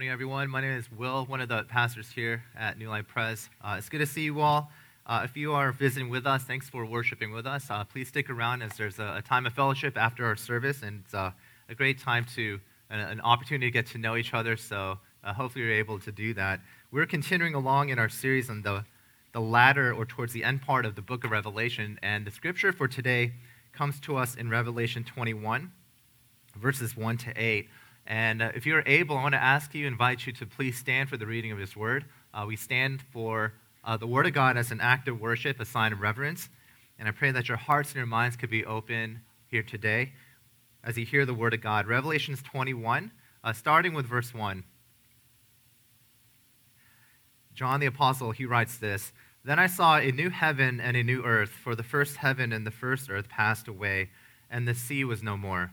morning, everyone. My name is Will, one of the pastors here at New Life Press. Uh, it's good to see you all. Uh, if you are visiting with us, thanks for worshiping with us. Uh, please stick around as there's a, a, time of fellowship after our service, and it's uh, a great time to an, an, opportunity to get to know each other. So uh, hopefully you're able to do that. We're continuing along in our series on the the latter or towards the end part of the book of Revelation, and the scripture for today comes to us in Revelation 21, verses 1 to 8. And uh, if you're able, I want to ask you, invite you to please stand for the reading of His Word. Uh, we stand for uh, the Word of God as an act of worship, a sign of reverence. And I pray that your hearts and your minds could be open here today as you hear the Word of God. Revelations 21, uh, starting with verse 1. John the Apostle, he writes this Then I saw a new heaven and a new earth, for the first heaven and the first earth passed away, and the sea was no more.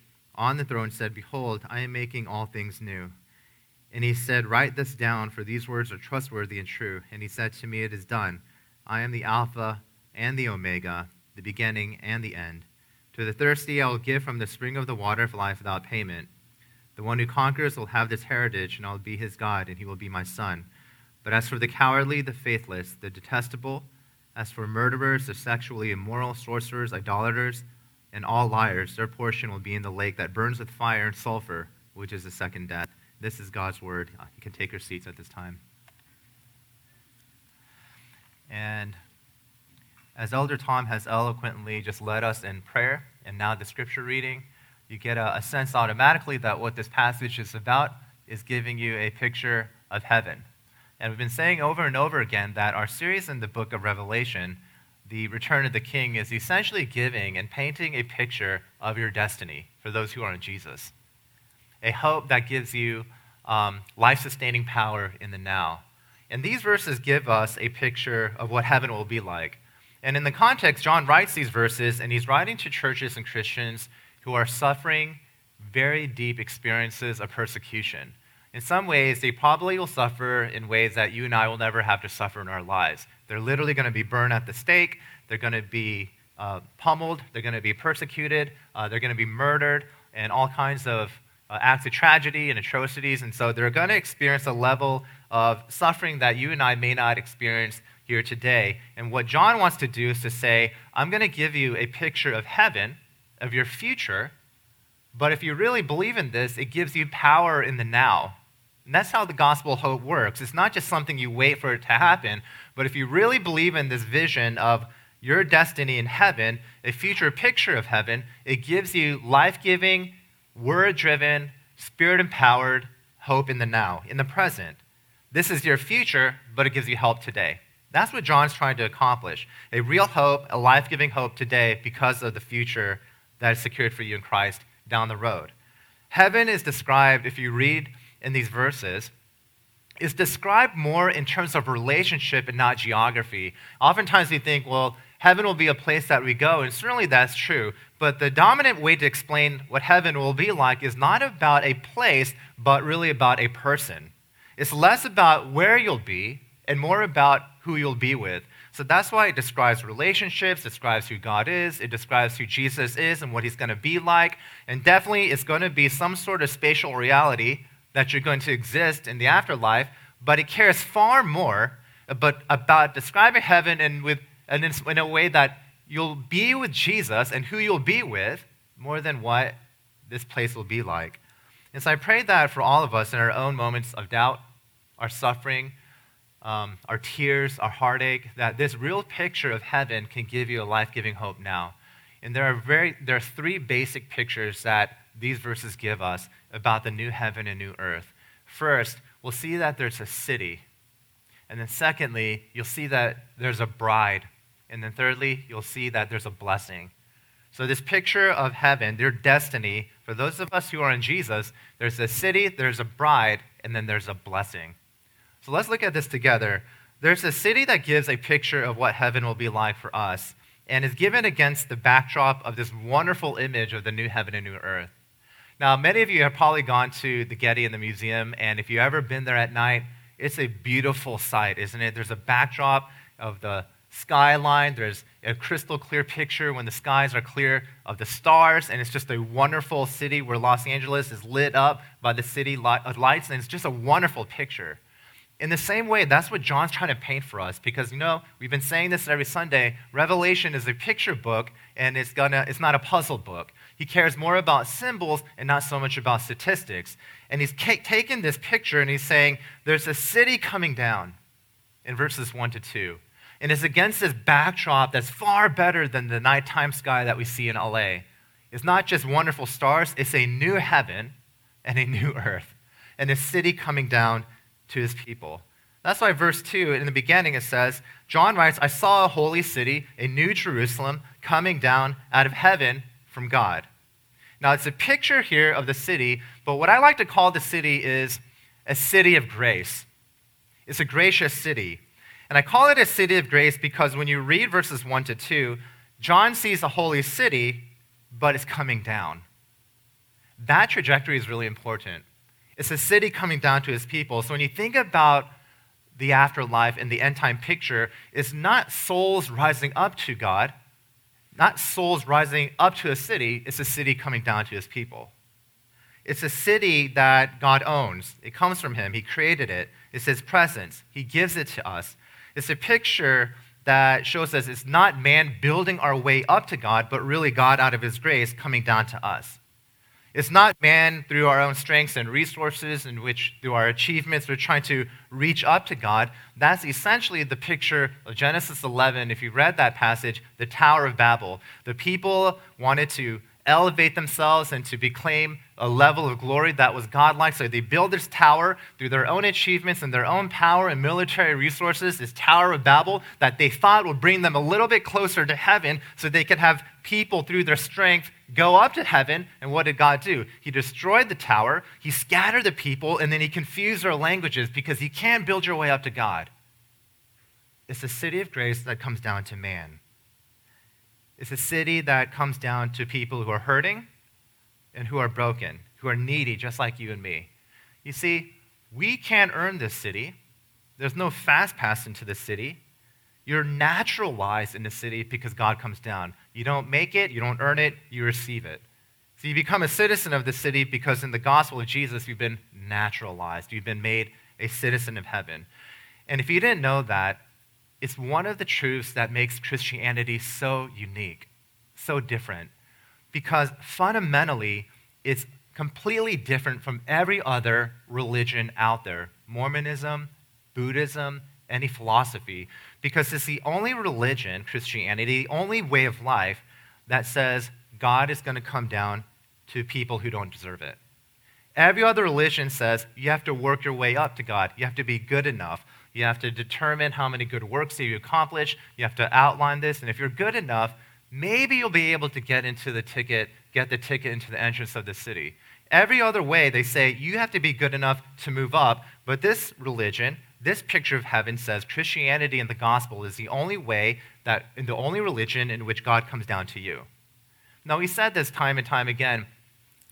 on the throne said, Behold, I am making all things new. And he said, Write this down, for these words are trustworthy and true. And he said to me, It is done. I am the Alpha and the Omega, the beginning and the end. To the thirsty I will give from the spring of the water of life without payment. The one who conquers will have this heritage, and I will be his God, and he will be my son. But as for the cowardly, the faithless, the detestable, as for murderers, the sexually immoral, sorcerers, idolaters, and all liars, their portion will be in the lake that burns with fire and sulfur, which is the second death. This is God's word. Uh, you can take your seats at this time. And as Elder Tom has eloquently just led us in prayer and now the scripture reading, you get a, a sense automatically that what this passage is about is giving you a picture of heaven. And we've been saying over and over again that our series in the book of Revelation the return of the king is essentially giving and painting a picture of your destiny for those who are in Jesus. A hope that gives you um, life sustaining power in the now. And these verses give us a picture of what heaven will be like. And in the context, John writes these verses, and he's writing to churches and Christians who are suffering very deep experiences of persecution. In some ways, they probably will suffer in ways that you and I will never have to suffer in our lives. They're literally going to be burned at the stake. They're going to be uh, pummeled. They're going to be persecuted. Uh, they're going to be murdered and all kinds of uh, acts of tragedy and atrocities. And so they're going to experience a level of suffering that you and I may not experience here today. And what John wants to do is to say, I'm going to give you a picture of heaven, of your future. But if you really believe in this, it gives you power in the now. And that's how the gospel hope works. It's not just something you wait for it to happen, but if you really believe in this vision of your destiny in heaven, a future picture of heaven, it gives you life giving, word driven, spirit empowered hope in the now, in the present. This is your future, but it gives you help today. That's what John's trying to accomplish a real hope, a life giving hope today because of the future that is secured for you in Christ down the road. Heaven is described, if you read in these verses is described more in terms of relationship and not geography. Oftentimes we think, well, heaven will be a place that we go, and certainly that's true. But the dominant way to explain what heaven will be like is not about a place, but really about a person. It's less about where you'll be and more about who you'll be with. So that's why it describes relationships, describes who God is, it describes who Jesus is and what he's going to be like. And definitely it's going to be some sort of spatial reality that you're going to exist in the afterlife, but it cares far more about, about describing heaven and with, and in, a way that you'll be with Jesus and who you'll be with more than what this place will be like. And so I pray that for all of us in our own moments of doubt, our suffering, um, our tears, our heartache, that this real picture of heaven can give you a life giving hope now. And there are, very, there are three basic pictures that these verses give us about the new heaven and new earth. First, we'll see that there's a city. And then, secondly, you'll see that there's a bride. And then, thirdly, you'll see that there's a blessing. So, this picture of heaven, their destiny, for those of us who are in Jesus, there's a city, there's a bride, and then there's a blessing. So, let's look at this together. There's a city that gives a picture of what heaven will be like for us, and is given against the backdrop of this wonderful image of the new heaven and new earth. Now, many of you have probably gone to the Getty in the museum, and if you've ever been there at night, it's a beautiful sight, isn't it? There's a backdrop of the skyline. There's a crystal clear picture when the skies are clear of the stars, and it's just a wonderful city where Los Angeles is lit up by the city uh, lights, and it's just a wonderful picture. In the same way, that's what John's trying to paint for us because, you know, we've been saying this every Sunday. Revelation is a picture book, and it's, gonna, it's not a puzzle book. He cares more about symbols and not so much about statistics. And he's taken this picture and he's saying, there's a city coming down in verses 1 to 2. And it's against this backdrop that's far better than the nighttime sky that we see in LA. It's not just wonderful stars, it's a new heaven and a new earth, and a city coming down to his people. That's why verse 2, in the beginning, it says, John writes, I saw a holy city, a new Jerusalem, coming down out of heaven from God. Now, it's a picture here of the city, but what I like to call the city is a city of grace. It's a gracious city. And I call it a city of grace because when you read verses 1 to 2, John sees a holy city, but it's coming down. That trajectory is really important. It's a city coming down to his people. So when you think about the afterlife and the end time picture, it's not souls rising up to God, not souls rising up to a city, it's a city coming down to his people. It's a city that God owns. It comes from him. He created it. It's his presence. He gives it to us. It's a picture that shows us it's not man building our way up to God, but really God out of his grace coming down to us. It's not man through our own strengths and resources, in which through our achievements we're trying to reach up to God. That's essentially the picture of Genesis 11. If you read that passage, the Tower of Babel. The people wanted to elevate themselves and to proclaim a level of glory that was godlike. So they build this tower through their own achievements and their own power and military resources, this Tower of Babel that they thought would bring them a little bit closer to heaven so they could have people through their strength go up to heaven. And what did God do? He destroyed the tower, He scattered the people, and then He confused their languages because you can't build your way up to God. It's a city of grace that comes down to man. It's a city that comes down to people who are hurting and who are broken, who are needy, just like you and me. You see, we can't earn this city. There's no fast pass into the city. You're naturalized in the city because God comes down. You don't make it, you don't earn it, you receive it. So you become a citizen of the city because in the gospel of Jesus, you've been naturalized. You've been made a citizen of heaven. And if you didn't know that, it's one of the truths that makes Christianity so unique, so different because fundamentally it's completely different from every other religion out there Mormonism, Buddhism, any philosophy, because it's the only religion, Christianity, the only way of life that says God is going to come down to people who don't deserve it. Every other religion says you have to work your way up to God. You have to be good enough. You have to determine how many good works you accomplish. You have to outline this. And if you're good enough, maybe you'll be able to get into the ticket, get the ticket into the entrance of the city. Every other way, they say you have to be good enough to move up. But this religion, this picture of heaven says Christianity and the gospel is the only way that, the only religion in which God comes down to you. Now, we said this time and time again,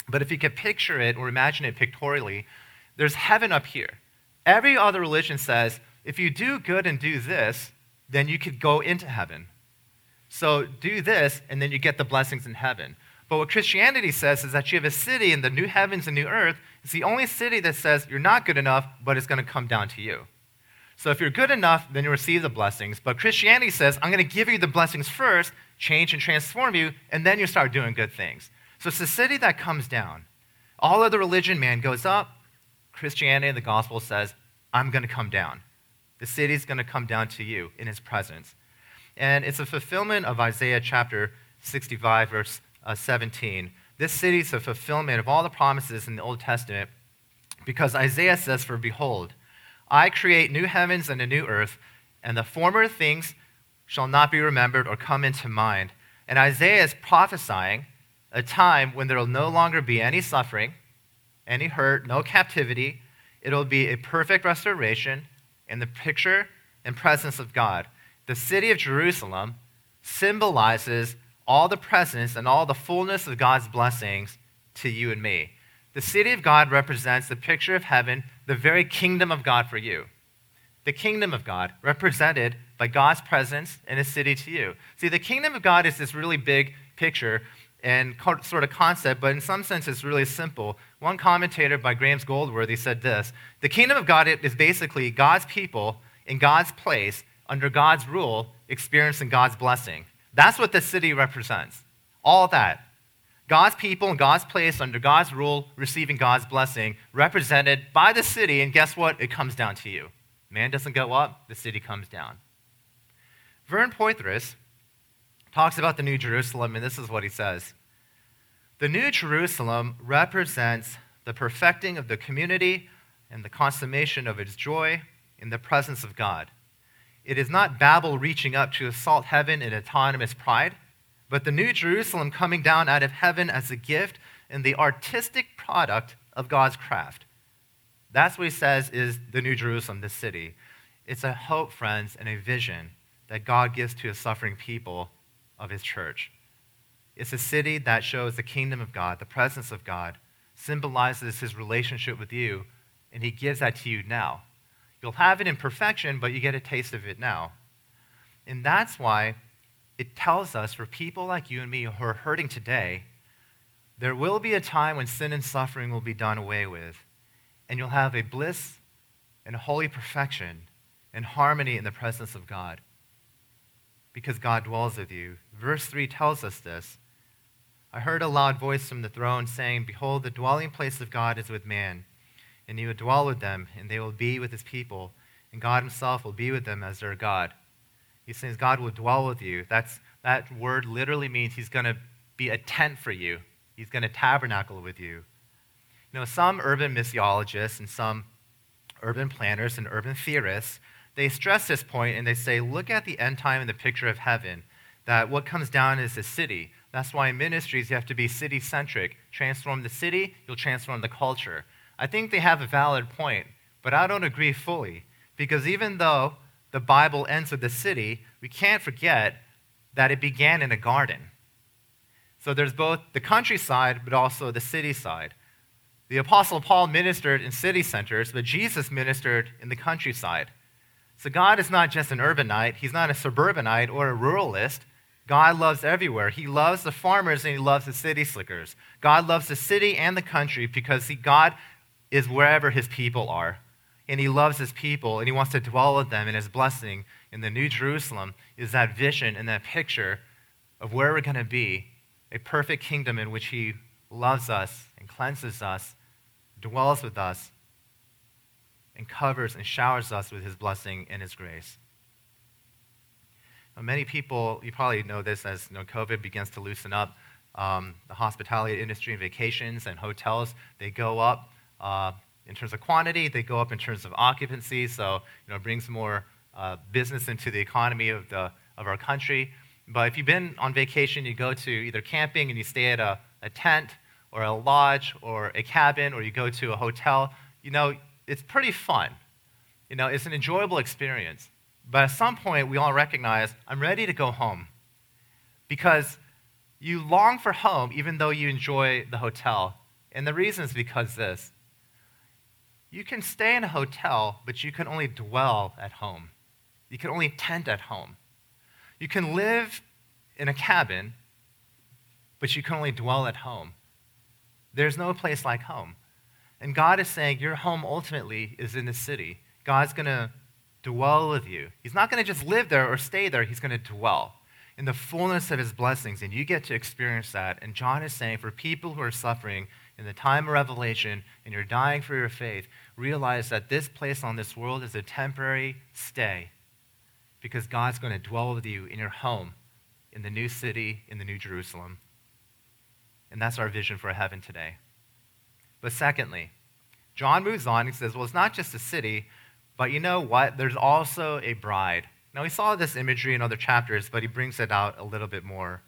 but if you could picture it or imagine it pictorially, there's heaven up here. Every other religion says if you do good and do this, then you could go into heaven. So do this, and then you get the blessings in heaven. But what Christianity says is that you have a city in the new heavens and new earth. It's the only city that says you're not good enough, but it's going to come down to you. So if you're good enough, then you receive the blessings. But Christianity says, I'm going to give you the blessings first, change and transform you, and then you start doing good things. So it's a city that comes down. All other religion, man, goes up. Christianity, the gospel says, I'm going to come down. The city's going to come down to you in his presence. And it's a fulfillment of Isaiah chapter 65, verse uh, 17. This city is a fulfillment of all the promises in the Old Testament because Isaiah says, For behold, I create new heavens and a new earth, and the former things shall not be remembered or come into mind. And Isaiah is prophesying a time when there will no longer be any suffering, any hurt, no captivity. It'll be a perfect restoration in the picture and presence of God. The city of Jerusalem symbolizes all the presence and all the fullness of God's blessings to you and me. The city of God represents the picture of heaven, the very kingdom of God for you. The kingdom of God, represented by God's presence in a city to you. See, the kingdom of God is this really big picture and sort of concept, but in some sense it's really simple. One commentator by Graham Goldsworthy said this The kingdom of God is basically God's people in God's place, under God's rule, experiencing God's blessing. That's what the city represents. All that. God's people in God's place, under God's rule, receiving God's blessing, represented by the city, and guess what? It comes down to you. Man doesn't go up, the city comes down. Vern Poythress talks about the New Jerusalem, and this is what he says The New Jerusalem represents the perfecting of the community and the consummation of its joy in the presence of God. It is not Babel reaching up to assault heaven in autonomous pride, but the New Jerusalem coming down out of heaven as a gift and the artistic product of God's craft. That's what he says is the New Jerusalem, the city. It's a hope, friends, and a vision that God gives to his suffering people of his church. It's a city that shows the kingdom of God, the presence of God, symbolizes his relationship with you, and he gives that to you now. You'll have it in perfection, but you get a taste of it now. And that's why it tells us for people like you and me who are hurting today, there will be a time when sin and suffering will be done away with, and you'll have a bliss and a holy perfection and harmony in the presence of God because God dwells with you. Verse 3 tells us this. I heard a loud voice from the throne saying, Behold, the dwelling place of God is with man, and he will dwell with them, and they will be with his people, and God himself will be with them as their God. He says God will dwell with you. That's, that word literally means he's going to be a tent for you, he's going to tabernacle with you. You know, some urban missiologists and some urban planners and urban theorists, they stress this point and they say, look at the end time in the picture of heaven, that what comes down is a city. That's why in ministries you have to be city centric. Transform the city, you'll transform the culture. I think they have a valid point, but I don't agree fully. Because even though the Bible ends with the city, we can't forget that it began in a garden. So there's both the countryside, but also the city side. The Apostle Paul ministered in city centers, but Jesus ministered in the countryside. So God is not just an urbanite, He's not a suburbanite or a ruralist. God loves everywhere. He loves the farmers and He loves the city slickers. God loves the city and the country because he, God is wherever His people are and he loves his people and he wants to dwell with them in his blessing in the New Jerusalem is that vision and that picture of where we're going to be a perfect kingdom in which he loves us and cleanses us, dwells with us, and covers and showers us with his blessing and his grace. Now, many people, you probably know this as you know, COVID begins to loosen up. Um, the hospitality industry and vacations and hotels, they go up. Uh, in terms of quantity, they go up in terms of occupancy, so you know, it brings more uh, business into the economy of, the, of our country. But if you've been on vacation, you go to either camping and you stay at a, a tent or a lodge or a cabin or you go to a hotel, you know, it's pretty fun. You know, it's an enjoyable experience. But at some point, we all recognize I'm ready to go home because you long for home even though you enjoy the hotel. And the reason is because this you can stay in a hotel, but you can only dwell at home. You can only tent at home. You can live in a cabin, but you can only dwell at home. There's no place like home. And God is saying your home ultimately is in the city. God's going to dwell with you. He's not going to just live there or stay there, He's going to dwell in the fullness of His blessings. And you get to experience that. And John is saying for people who are suffering, in the time of revelation and you're dying for your faith, realize that this place on this world is a temporary stay because God's going to dwell with you in your home, in the new city, in the new Jerusalem. And that's our vision for heaven today. But secondly, John moves on. and says, well, it's not just a city, but you know what? There's also a bride. Now, we saw this imagery in other chapters, but he brings it out a little bit more.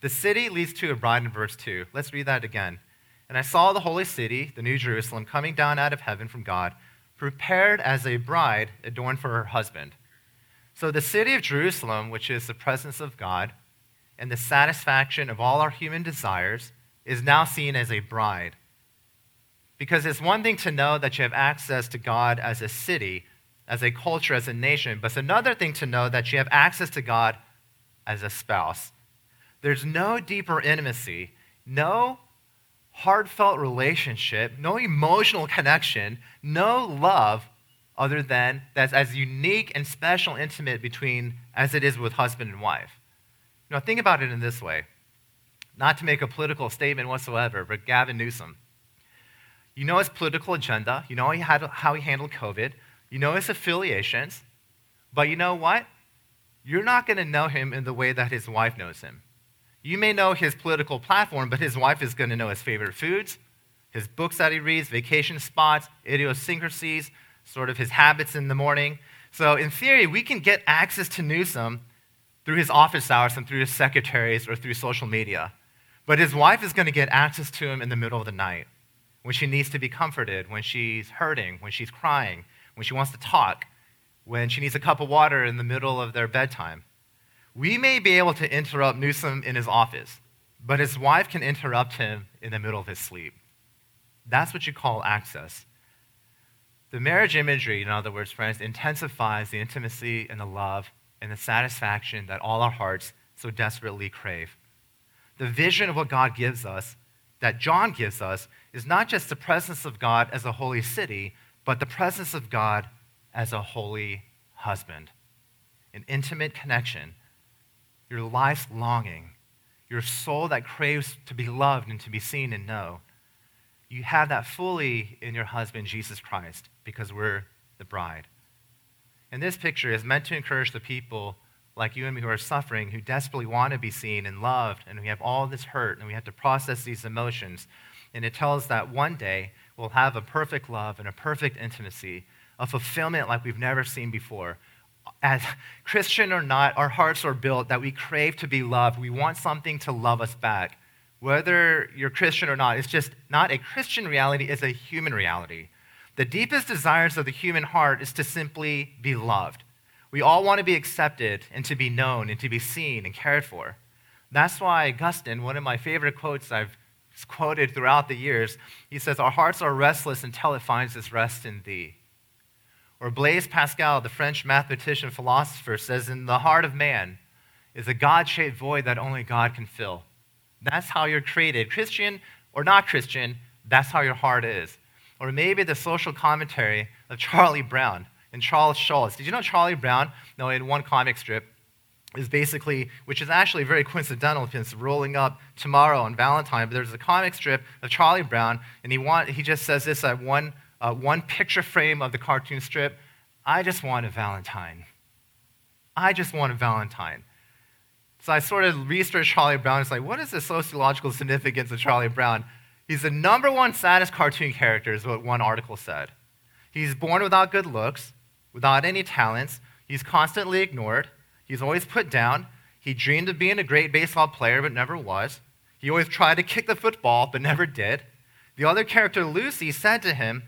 The city leads to a bride in verse 2. Let's read that again. And I saw the holy city, the New Jerusalem, coming down out of heaven from God, prepared as a bride adorned for her husband. So the city of Jerusalem, which is the presence of God and the satisfaction of all our human desires, is now seen as a bride. Because it's one thing to know that you have access to God as a city, as a culture, as a nation, but it's another thing to know that you have access to God as a spouse. There's no deeper intimacy, no heartfelt relationship, no emotional connection, no love other than that's as unique and special intimate between as it is with husband and wife. Now think about it in this way. Not to make a political statement whatsoever, but Gavin Newsom. You know his political agenda, you know how he handled COVID, you know his affiliations, but you know what? You're not going to know him in the way that his wife knows him. You may know his political platform, but his wife is going to know his favorite foods, his books that he reads, vacation spots, idiosyncrasies, sort of his habits in the morning. So, in theory, we can get access to Newsom through his office hours and through his secretaries or through social media. But his wife is going to get access to him in the middle of the night when she needs to be comforted, when she's hurting, when she's crying, when she wants to talk, when she needs a cup of water in the middle of their bedtime. We may be able to interrupt Newsom in his office, but his wife can interrupt him in the middle of his sleep. That's what you call access. The marriage imagery, in other words, friends, intensifies the intimacy and the love and the satisfaction that all our hearts so desperately crave. The vision of what God gives us, that John gives us, is not just the presence of God as a holy city, but the presence of God as a holy husband. An intimate connection your life's longing, your soul that craves to be loved and to be seen and know, you have that fully in your husband, Jesus Christ, because we're the bride. And this picture is meant to encourage the people like you and me who are suffering, who desperately want to be seen and loved, and we have all this hurt, and we have to process these emotions. And it tells that one day we'll have a perfect love and a perfect intimacy, a fulfillment like we've never seen before, as Christian or not, our hearts are built that we crave to be loved. We want something to love us back. Whether you're Christian or not, it's just not a Christian reality, it's a human reality. The deepest desires of the human heart is to simply be loved. We all want to be accepted and to be known and to be seen and cared for. That's why Augustine, one of my favorite quotes I've quoted throughout the years, he says, Our hearts are restless until it finds its rest in thee. Or Blaise Pascal, the French mathematician philosopher, says, In the heart of man is a God shaped void that only God can fill. That's how you're created. Christian or not Christian, that's how your heart is. Or maybe the social commentary of Charlie Brown and Charles Schulz. Did you know Charlie Brown, no, in one comic strip, is basically, which is actually very coincidental because it's rolling up tomorrow on Valentine, but there's a comic strip of Charlie Brown, and he, want, he just says this at one uh, one picture frame of the cartoon strip. I just want a Valentine. I just want a Valentine. So I sort of researched Charlie Brown. It's like, what is the sociological significance of Charlie Brown? He's the number one saddest cartoon character, is what one article said. He's born without good looks, without any talents. He's constantly ignored. He's always put down. He dreamed of being a great baseball player, but never was. He always tried to kick the football, but never did. The other character, Lucy, said to him,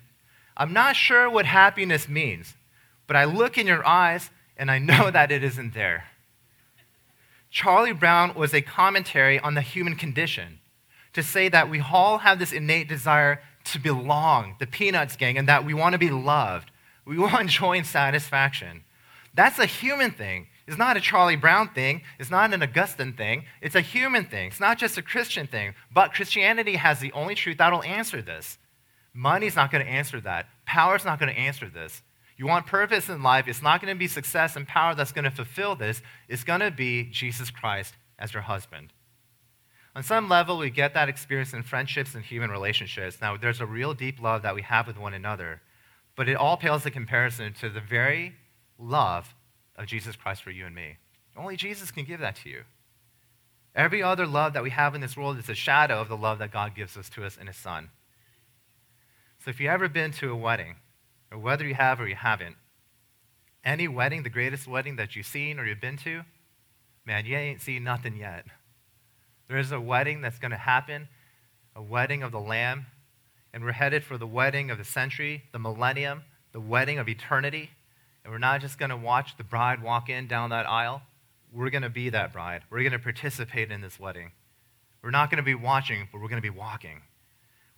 I'm not sure what happiness means, but I look in your eyes and I know that it isn't there. Charlie Brown was a commentary on the human condition to say that we all have this innate desire to belong, the Peanuts gang, and that we want to be loved. We want joy and satisfaction. That's a human thing. It's not a Charlie Brown thing. It's not an Augustine thing. It's a human thing. It's not just a Christian thing. But Christianity has the only truth that'll answer this. Money's not going to answer that. Power's not going to answer this. You want purpose in life, it's not going to be success and power that's going to fulfill this. It's going to be Jesus Christ as your husband. On some level, we get that experience in friendships and human relationships. Now, there's a real deep love that we have with one another, but it all pales in comparison to the very love of Jesus Christ for you and me. Only Jesus can give that to you. Every other love that we have in this world is a shadow of the love that God gives us to us in His Son. So if you've ever been to a wedding, or whether you have or you haven't, any wedding, the greatest wedding that you've seen or you've been to, man, you ain't seen nothing yet. There is a wedding that's going to happen, a wedding of the Lamb, and we're headed for the wedding of the century, the millennium, the wedding of eternity. And we're not just going to watch the bride walk in down that aisle. We're going to be that bride. We're going to participate in this wedding. We're not going to be watching, but we're going to be walking.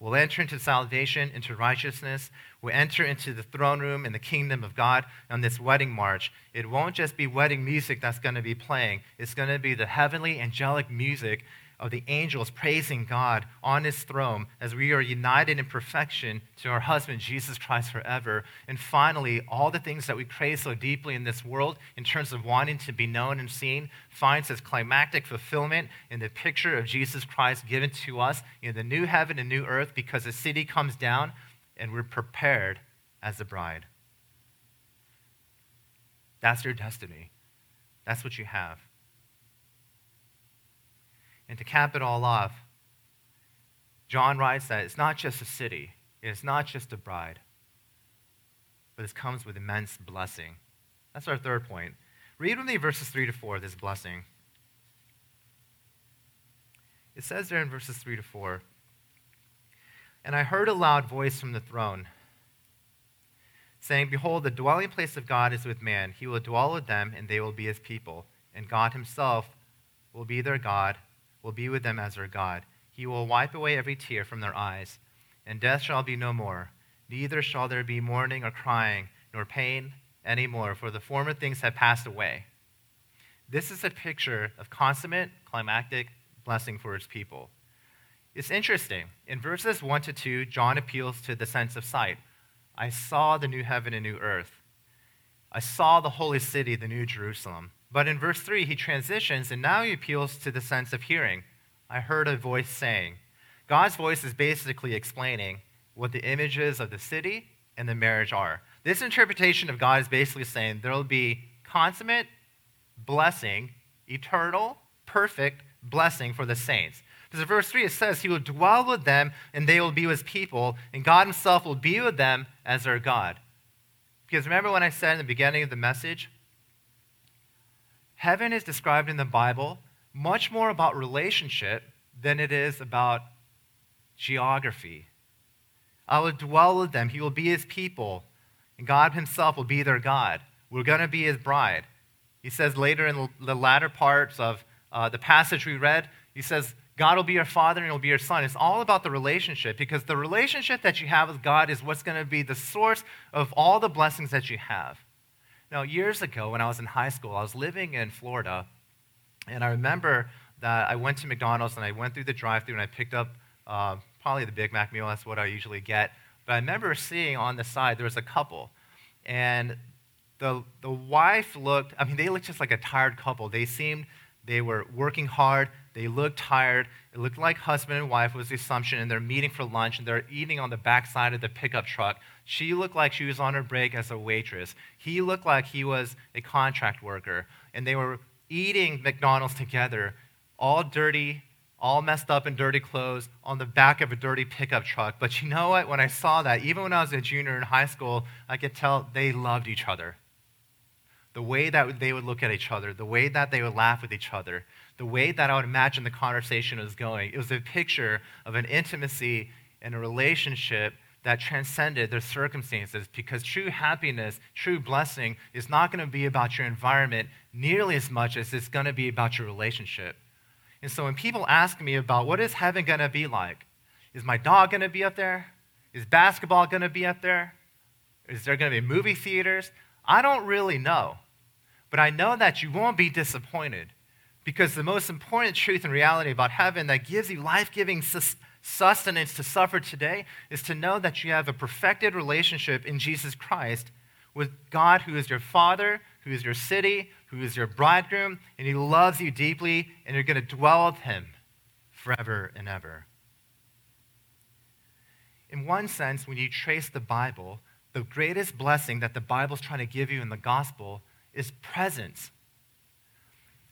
We'll enter into salvation, into righteousness. We'll enter into the throne room and the kingdom of God on this wedding march. It won't just be wedding music that's going to be playing, it's going to be the heavenly angelic music of the angels praising God on his throne as we are united in perfection to our husband, Jesus Christ, forever. And finally, all the things that we crave so deeply in this world in terms of wanting to be known and seen finds its climactic fulfillment in the picture of Jesus Christ given to us in the new heaven and new earth because the city comes down and we're prepared as a bride. That's your destiny. That's what you have. And to cap it all off, John writes that it's not just a city, it's not just a bride, but it comes with immense blessing. That's our third point. Read with me verses 3 to 4, this blessing. It says there in verses 3 to 4 And I heard a loud voice from the throne saying, Behold, the dwelling place of God is with man. He will dwell with them, and they will be his people. And God himself will be their God will be with them as their God. He will wipe away every tear from their eyes, and death shall be no more. Neither shall there be mourning or crying, nor pain any more, for the former things have passed away. This is a picture of consummate, climactic blessing for his people. It's interesting. In verses 1 to 2, John appeals to the sense of sight. I saw the new heaven and new earth. I saw the holy city, the new Jerusalem. But in verse 3, he transitions and now he appeals to the sense of hearing. I heard a voice saying. God's voice is basically explaining what the images of the city and the marriage are. This interpretation of God is basically saying there will be consummate blessing, eternal, perfect blessing for the saints. Because in verse 3 it says, He will dwell with them and they will be his people, and God Himself will be with them as their God. Because remember when I said in the beginning of the message, heaven is described in the Bible much more about relationship than it is about geography. I will dwell with them. He will be his people, and God himself will be their God. We're going to be his bride. He says later in the latter parts of uh, the passage we read, he says, God will be your father and he'll be your son. It's all about the relationship because the relationship that you have with God is what's going to be the source of all the blessings that you have. Now, years ago, when I was in high school, I was living in Florida, and I remember that I went to McDonald's and I went through the drive through and I picked up uh, probably the Big Mac meal. That's what I usually get. But I remember seeing on the side there was a couple, and the, the wife looked, I mean, they looked just like a tired couple. They seemed, they were working hard. They looked tired. It looked like husband and wife was the assumption, and they're meeting for lunch, and they're eating on the backside of the pickup truck. She looked like she was on her break as a waitress. He looked like he was a contract worker. And they were eating McDonald's together, all dirty, all messed up in dirty clothes, on the back of a dirty pickup truck. But you know what? When I saw that, even when I was a junior in high school, I could tell they loved each other. The way that they would look at each other, the way that they would laugh with each other, the way that I would imagine the conversation was going. It was a picture of an intimacy and a relationship that transcended their circumstances because true happiness, true blessing is not going to be about your environment nearly as much as it's going to be about your relationship. And so when people ask me about what is heaven going to be like, is my dog going to be up there? Is basketball going to be up there? Is there going to be movie theaters? I don't really know. But I know that you won't be disappointed because the most important truth and reality about heaven that gives you life giving sustenance to suffer today is to know that you have a perfected relationship in Jesus Christ with God, who is your Father, who is your city, who is your bridegroom, and He loves you deeply, and you're going to dwell with Him forever and ever. In one sense, when you trace the Bible, the greatest blessing that the Bible is trying to give you in the gospel is presence.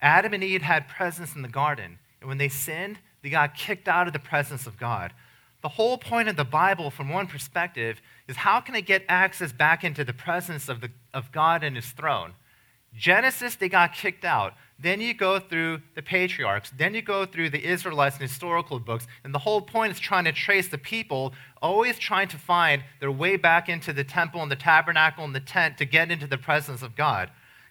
Adam and Eve had presence in the garden, and when they sinned, they got kicked out of the presence of God. The whole point of the Bible, from one perspective, is how can I get access back into the presence of, the, of God and His throne? Genesis, they got kicked out. Then you go through the patriarchs. Then you go through the Israelites and historical books. And the whole point is trying to trace the people, always trying to find their way back into the temple and the tabernacle and the tent to get into the presence of God.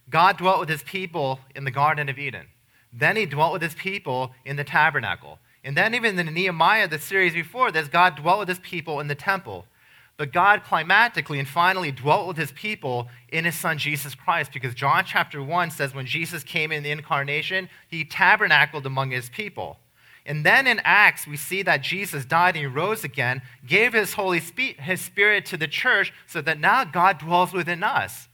God dwelt with his people in the Garden of Eden. Then he dwelt with his people in the tabernacle. And then, even in Nehemiah, the series before this, God dwelt with his people in the temple. But God climatically and finally dwelt with his people in his son Jesus Christ because John chapter 1 says when Jesus came in the incarnation, he tabernacled among his people. And then in Acts, we see that Jesus died and he rose again, gave his Holy Spirit, Spirit to the church so that now God dwells within us.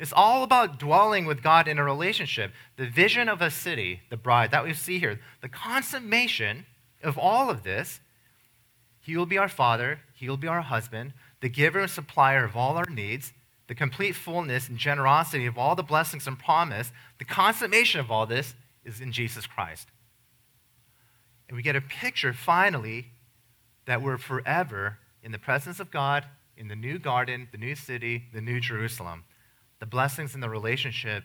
It's all about dwelling with God in a relationship. The vision of a city, the bride, that we see here, the consummation of all of this he will be our Father, He will be our husband, the giver and supplier of all our needs, the complete fullness and generosity of all the blessings and promise. The consummation of all this is in Jesus Christ. And we get a picture, finally, that we're forever in the presence of God, in the new garden, the new city, the new Jerusalem. The blessings in the relationship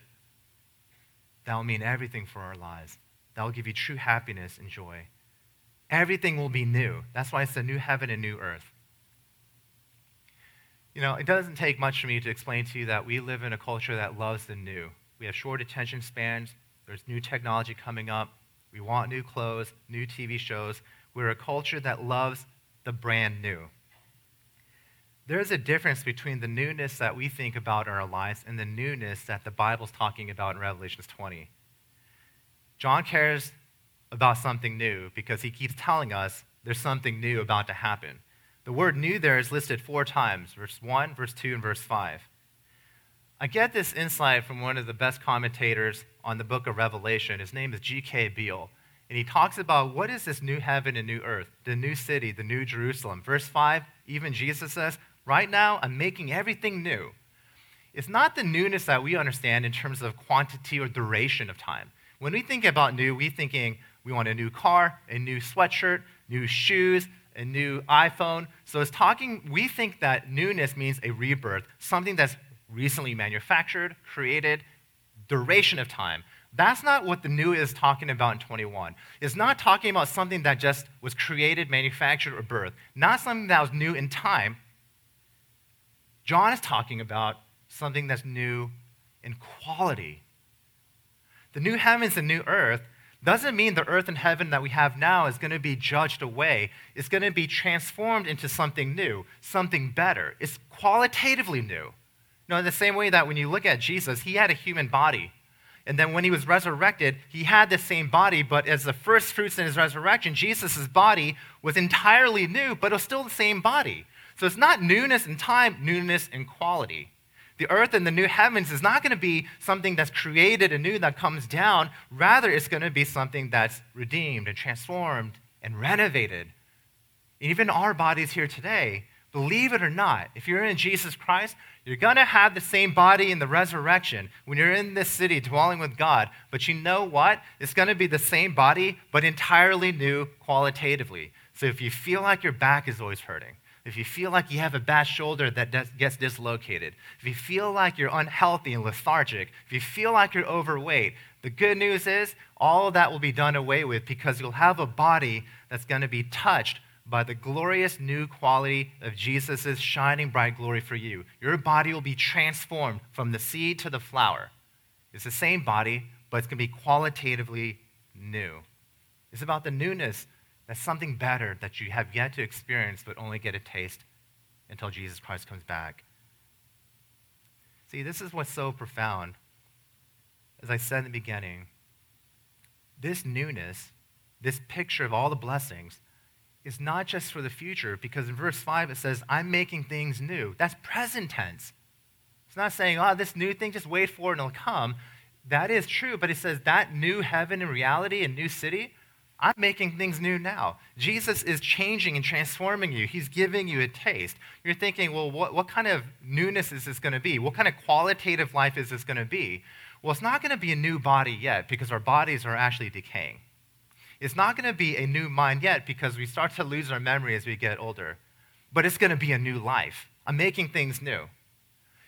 that will mean everything for our lives. That will give you true happiness and joy. Everything will be new. That's why it's a new heaven and new earth. You know, it doesn't take much for me to explain to you that we live in a culture that loves the new. We have short attention spans, there's new technology coming up, we want new clothes, new TV shows. We're a culture that loves the brand new. There's a difference between the newness that we think about in our lives and the newness that the Bible's talking about in Revelations 20. John cares about something new because he keeps telling us there's something new about to happen. The word new there is listed four times verse 1, verse 2, and verse 5. I get this insight from one of the best commentators on the book of Revelation. His name is G.K. Beale. And he talks about what is this new heaven and new earth, the new city, the new Jerusalem. Verse 5, even Jesus says, Right now, I'm making everything new. It's not the newness that we understand in terms of quantity or duration of time. When we think about new, we're thinking we want a new car, a new sweatshirt, new shoes, a new iPhone. So it's talking, we think that newness means a rebirth, something that's recently manufactured, created, duration of time. That's not what the new is talking about in 21. It's not talking about something that just was created, manufactured, or birthed, not something that was new in time. John is talking about something that's new in quality. The new heavens and new earth doesn't mean the earth and heaven that we have now is going to be judged away. It's going to be transformed into something new, something better. It's qualitatively new. You know, in the same way that when you look at Jesus, he had a human body. And then when he was resurrected, he had the same body, but as the first fruits in his resurrection, Jesus' body was entirely new, but it was still the same body. So it's not newness in time, newness in quality. The earth and the new heavens is not going to be something that's created anew that comes down. Rather, it's going to be something that's redeemed and transformed and renovated. Even our bodies here today, believe it or not, if you're in Jesus Christ, you're going to have the same body in the resurrection when you're in this city dwelling with God. But you know what? It's going to be the same body, but entirely new qualitatively. So if you feel like your back is always hurting, if you feel like you have a bad shoulder that gets dislocated, if you feel like you're unhealthy and lethargic, if you feel like you're overweight, the good news is all of that will be done away with because you'll have a body that's going to be touched by the glorious new quality of Jesus' shining bright glory for you. Your body will be transformed from the seed to the flower. It's the same body, but it's going to be qualitatively new. It's about the newness that's something better that you have yet to experience, but only get a taste until Jesus Christ comes back. See, this is what's so profound. As I said in the beginning, this newness, this picture of all the blessings, is not just for the future, because in verse 5 it says, I'm making things new. That's present tense. It's not saying, oh, this new thing, just wait for it and it'll come. That is true, but it says that new heaven and reality and new city, I'm making things new now. Jesus is changing and transforming you. He's giving you a taste. You're thinking, well, what, what kind of newness is this going to be? What kind of qualitative life is this going to be? Well, it's not going to be a new body yet because our bodies are actually decaying. It's not going to be a new mind yet because we start to lose our memory as we get older. But it's going to be a new life. I'm making things new.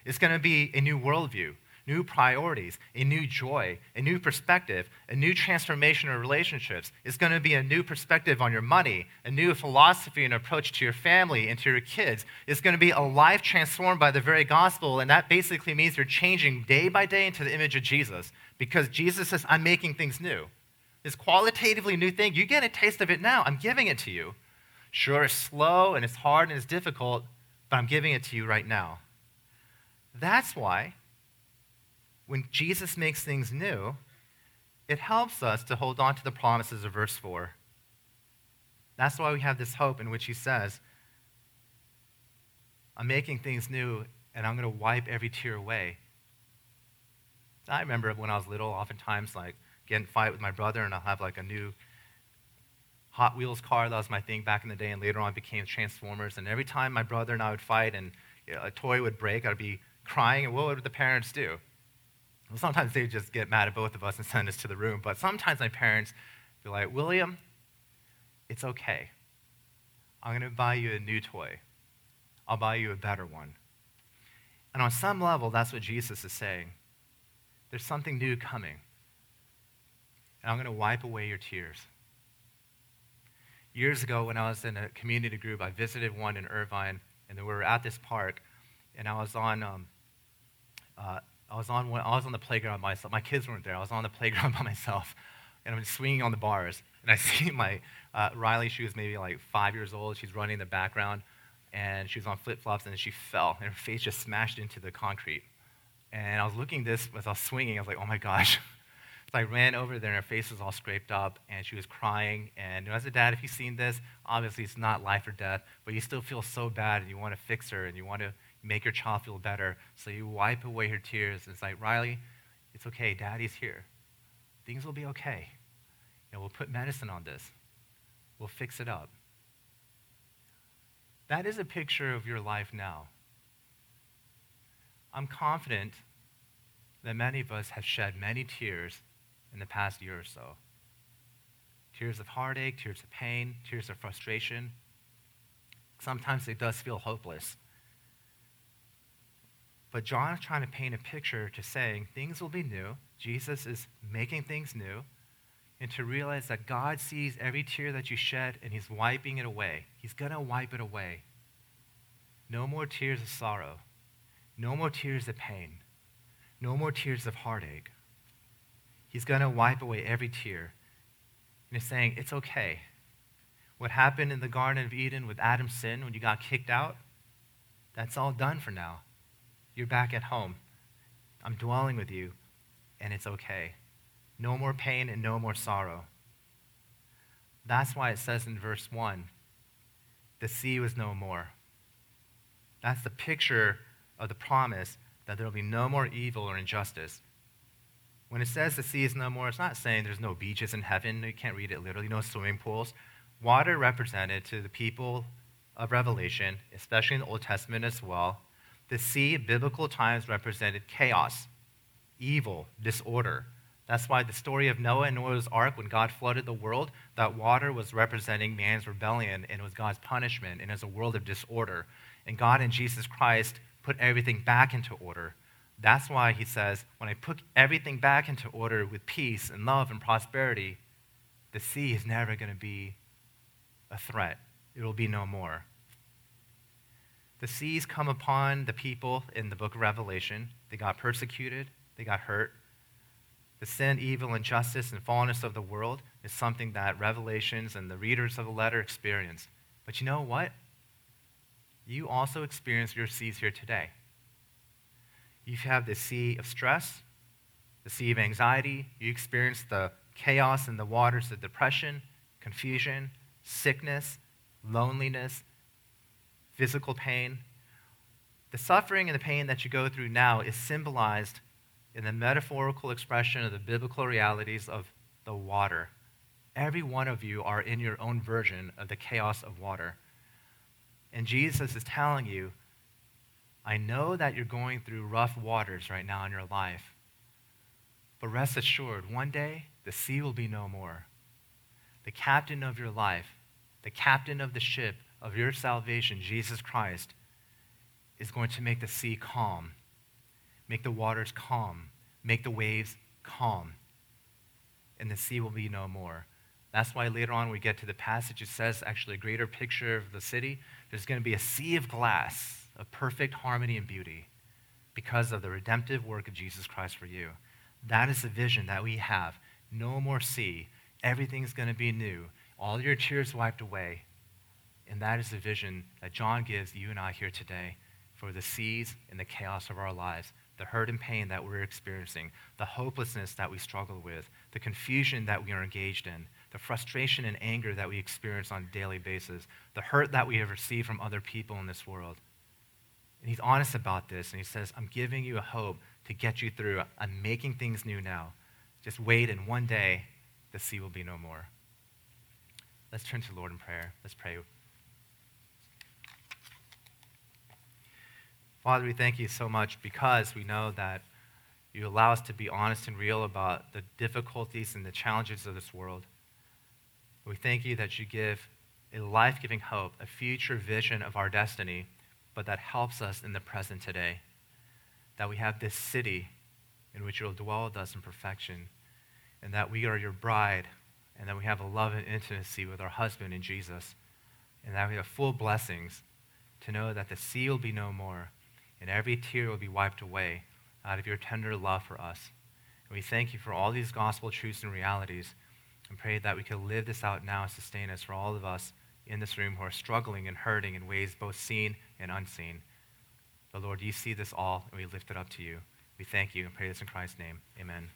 It's going to be a new worldview. New priorities, a new joy, a new perspective, a new transformation of relationships. It's going to be a new perspective on your money, a new philosophy and approach to your family and to your kids. It's going to be a life transformed by the very gospel, and that basically means you're changing day by day into the image of Jesus because Jesus says, I'm making things new. This qualitatively new thing, you get a taste of it now. I'm giving it to you. Sure, it's slow and it's hard and it's difficult, but I'm giving it to you right now. That's why when Jesus makes things new, it helps us to hold on to the promises of verse 4. That's why we have this hope in which he says, I'm making things new and I'm going to wipe every tear away. I remember when I was little, oftentimes, like, get in a fight with my brother, and I'll have like a new Hot Wheels car. That was my thing back in the day, and later on became Transformers. And every time my brother and I would fight and you know, a toy would break, I'd be crying, and what would the parents do? Well, sometimes they'd just get mad at both of us and send us to the room, but sometimes my parents be like, William, it's okay. I'm going to buy you a new toy. I'll buy you a better one. And on some level, that's what Jesus is saying. There's something new coming. And I'm going to wipe away your tears years ago when I was in a community group, I visited one in Irvine, and we were at this park, and I was on, um, uh, I was on, I was on the playground by myself. My kids weren't there. I was on the playground by myself, and I'm swinging on the bars, and I see my uh, Riley. She was maybe like five years old. She's running in the background, and she was on flip flops, and she fell, and her face just smashed into the concrete. And I was looking this as I was swinging. I was like, oh my gosh. So I ran over there, and her face was all scraped up, and she was crying. And you know, as a dad, if you've seen this, obviously it's not life or death, but you still feel so bad, and you want to fix her, and you want to make your child feel better. So you wipe away her tears. And it's like, Riley, it's okay. Daddy's here. Things will be okay. You know, we'll put medicine on this. We'll fix it up. That is a picture of your life now. I'm confident that many of us have shed many tears in the past year or so. Tears of heartache, tears of pain, tears of frustration. Sometimes it does feel hopeless. But John is trying to paint a picture to saying things will be new. Jesus is making things new. And to realize that God sees every tear that you shed and He's wiping it away. He's going to wipe it away. No more tears of sorrow. No more tears of pain. No more tears of heartache. He's going to wipe away every tear. And he's saying, It's okay. What happened in the Garden of Eden with Adam's sin when you got kicked out, that's all done for now. You're back at home. I'm dwelling with you, and it's okay. No more pain and no more sorrow. That's why it says in verse 1 the sea was no more. That's the picture of the promise that there will be no more evil or injustice. When it says the sea is no more, it's not saying there's no beaches in heaven. You can't read it literally, no swimming pools. Water represented to the people of Revelation, especially in the Old Testament as well. The sea, in biblical times, represented chaos, evil, disorder. That's why the story of Noah and Noah's ark, when God flooded the world, that water was representing man's rebellion and it was God's punishment, and it was a world of disorder. And God in Jesus Christ put everything back into order. That's why he says, when I put everything back into order with peace and love and prosperity, the sea is never going to be a threat. It will be no more. The seas come upon the people in the book of Revelation. They got persecuted, they got hurt. The sin, evil, injustice, and fallenness of the world is something that Revelations and the readers of the letter experience. But you know what? You also experience your seas here today you have the sea of stress, the sea of anxiety. You experience the chaos and the waters of depression, confusion, sickness, loneliness, physical pain. The suffering and the pain that you go through now is symbolized in the metaphorical expression of the biblical realities of the water. Every one of you are in your own version of the chaos of water. And Jesus is telling you I know that you're going through rough waters right now in your life. But rest assured, one day the sea will be no more. The captain of your life, the captain of the ship of your salvation, Jesus Christ, is going to make the sea calm. make the waters calm, make the waves calm, and the sea will be no more. That's why later on we get to the passage, it says actually a greater picture of the city. There's going to be a sea of glass of perfect harmony and beauty because of the redemptive work of Jesus Christ for you. That is the vision that we have. No more sea. Everything's going to be new. All your tears wiped away. And that is the vision that John gives you and I here today for the seas and the chaos of our lives, the hurt and pain that we're experiencing, the hopelessness that we struggle with, the confusion that we are engaged in, the frustration and anger that we experience on a daily basis, the hurt that we have received from other people in this world. And he's honest about this, and he says, I'm giving you a hope to get you through. I'm making things new now. Just wait, and one day the sea will be no more. Let's turn to the Lord in prayer. Let's pray. Father, we thank you so much because we know that you allow us to be honest and real about the difficulties and the challenges of this world. We thank you that you give a life giving hope, a future vision of our destiny, but that helps us in the present today. That we have this city in which you'll dwell with us in perfection, and that we are your bride, and that we have a love and intimacy with our husband in Jesus, and that we have full blessings to know that the sea will be no more, and every tear will be wiped away out of your tender love for us. And we thank you for all these gospel truths and realities and pray that we could live this out now and sustain us for all of us in this room who are struggling and hurting in ways both seen and unseen. But Lord, you see this all, and we lift it up to you. We thank you and pray this in Christ's name. Amen.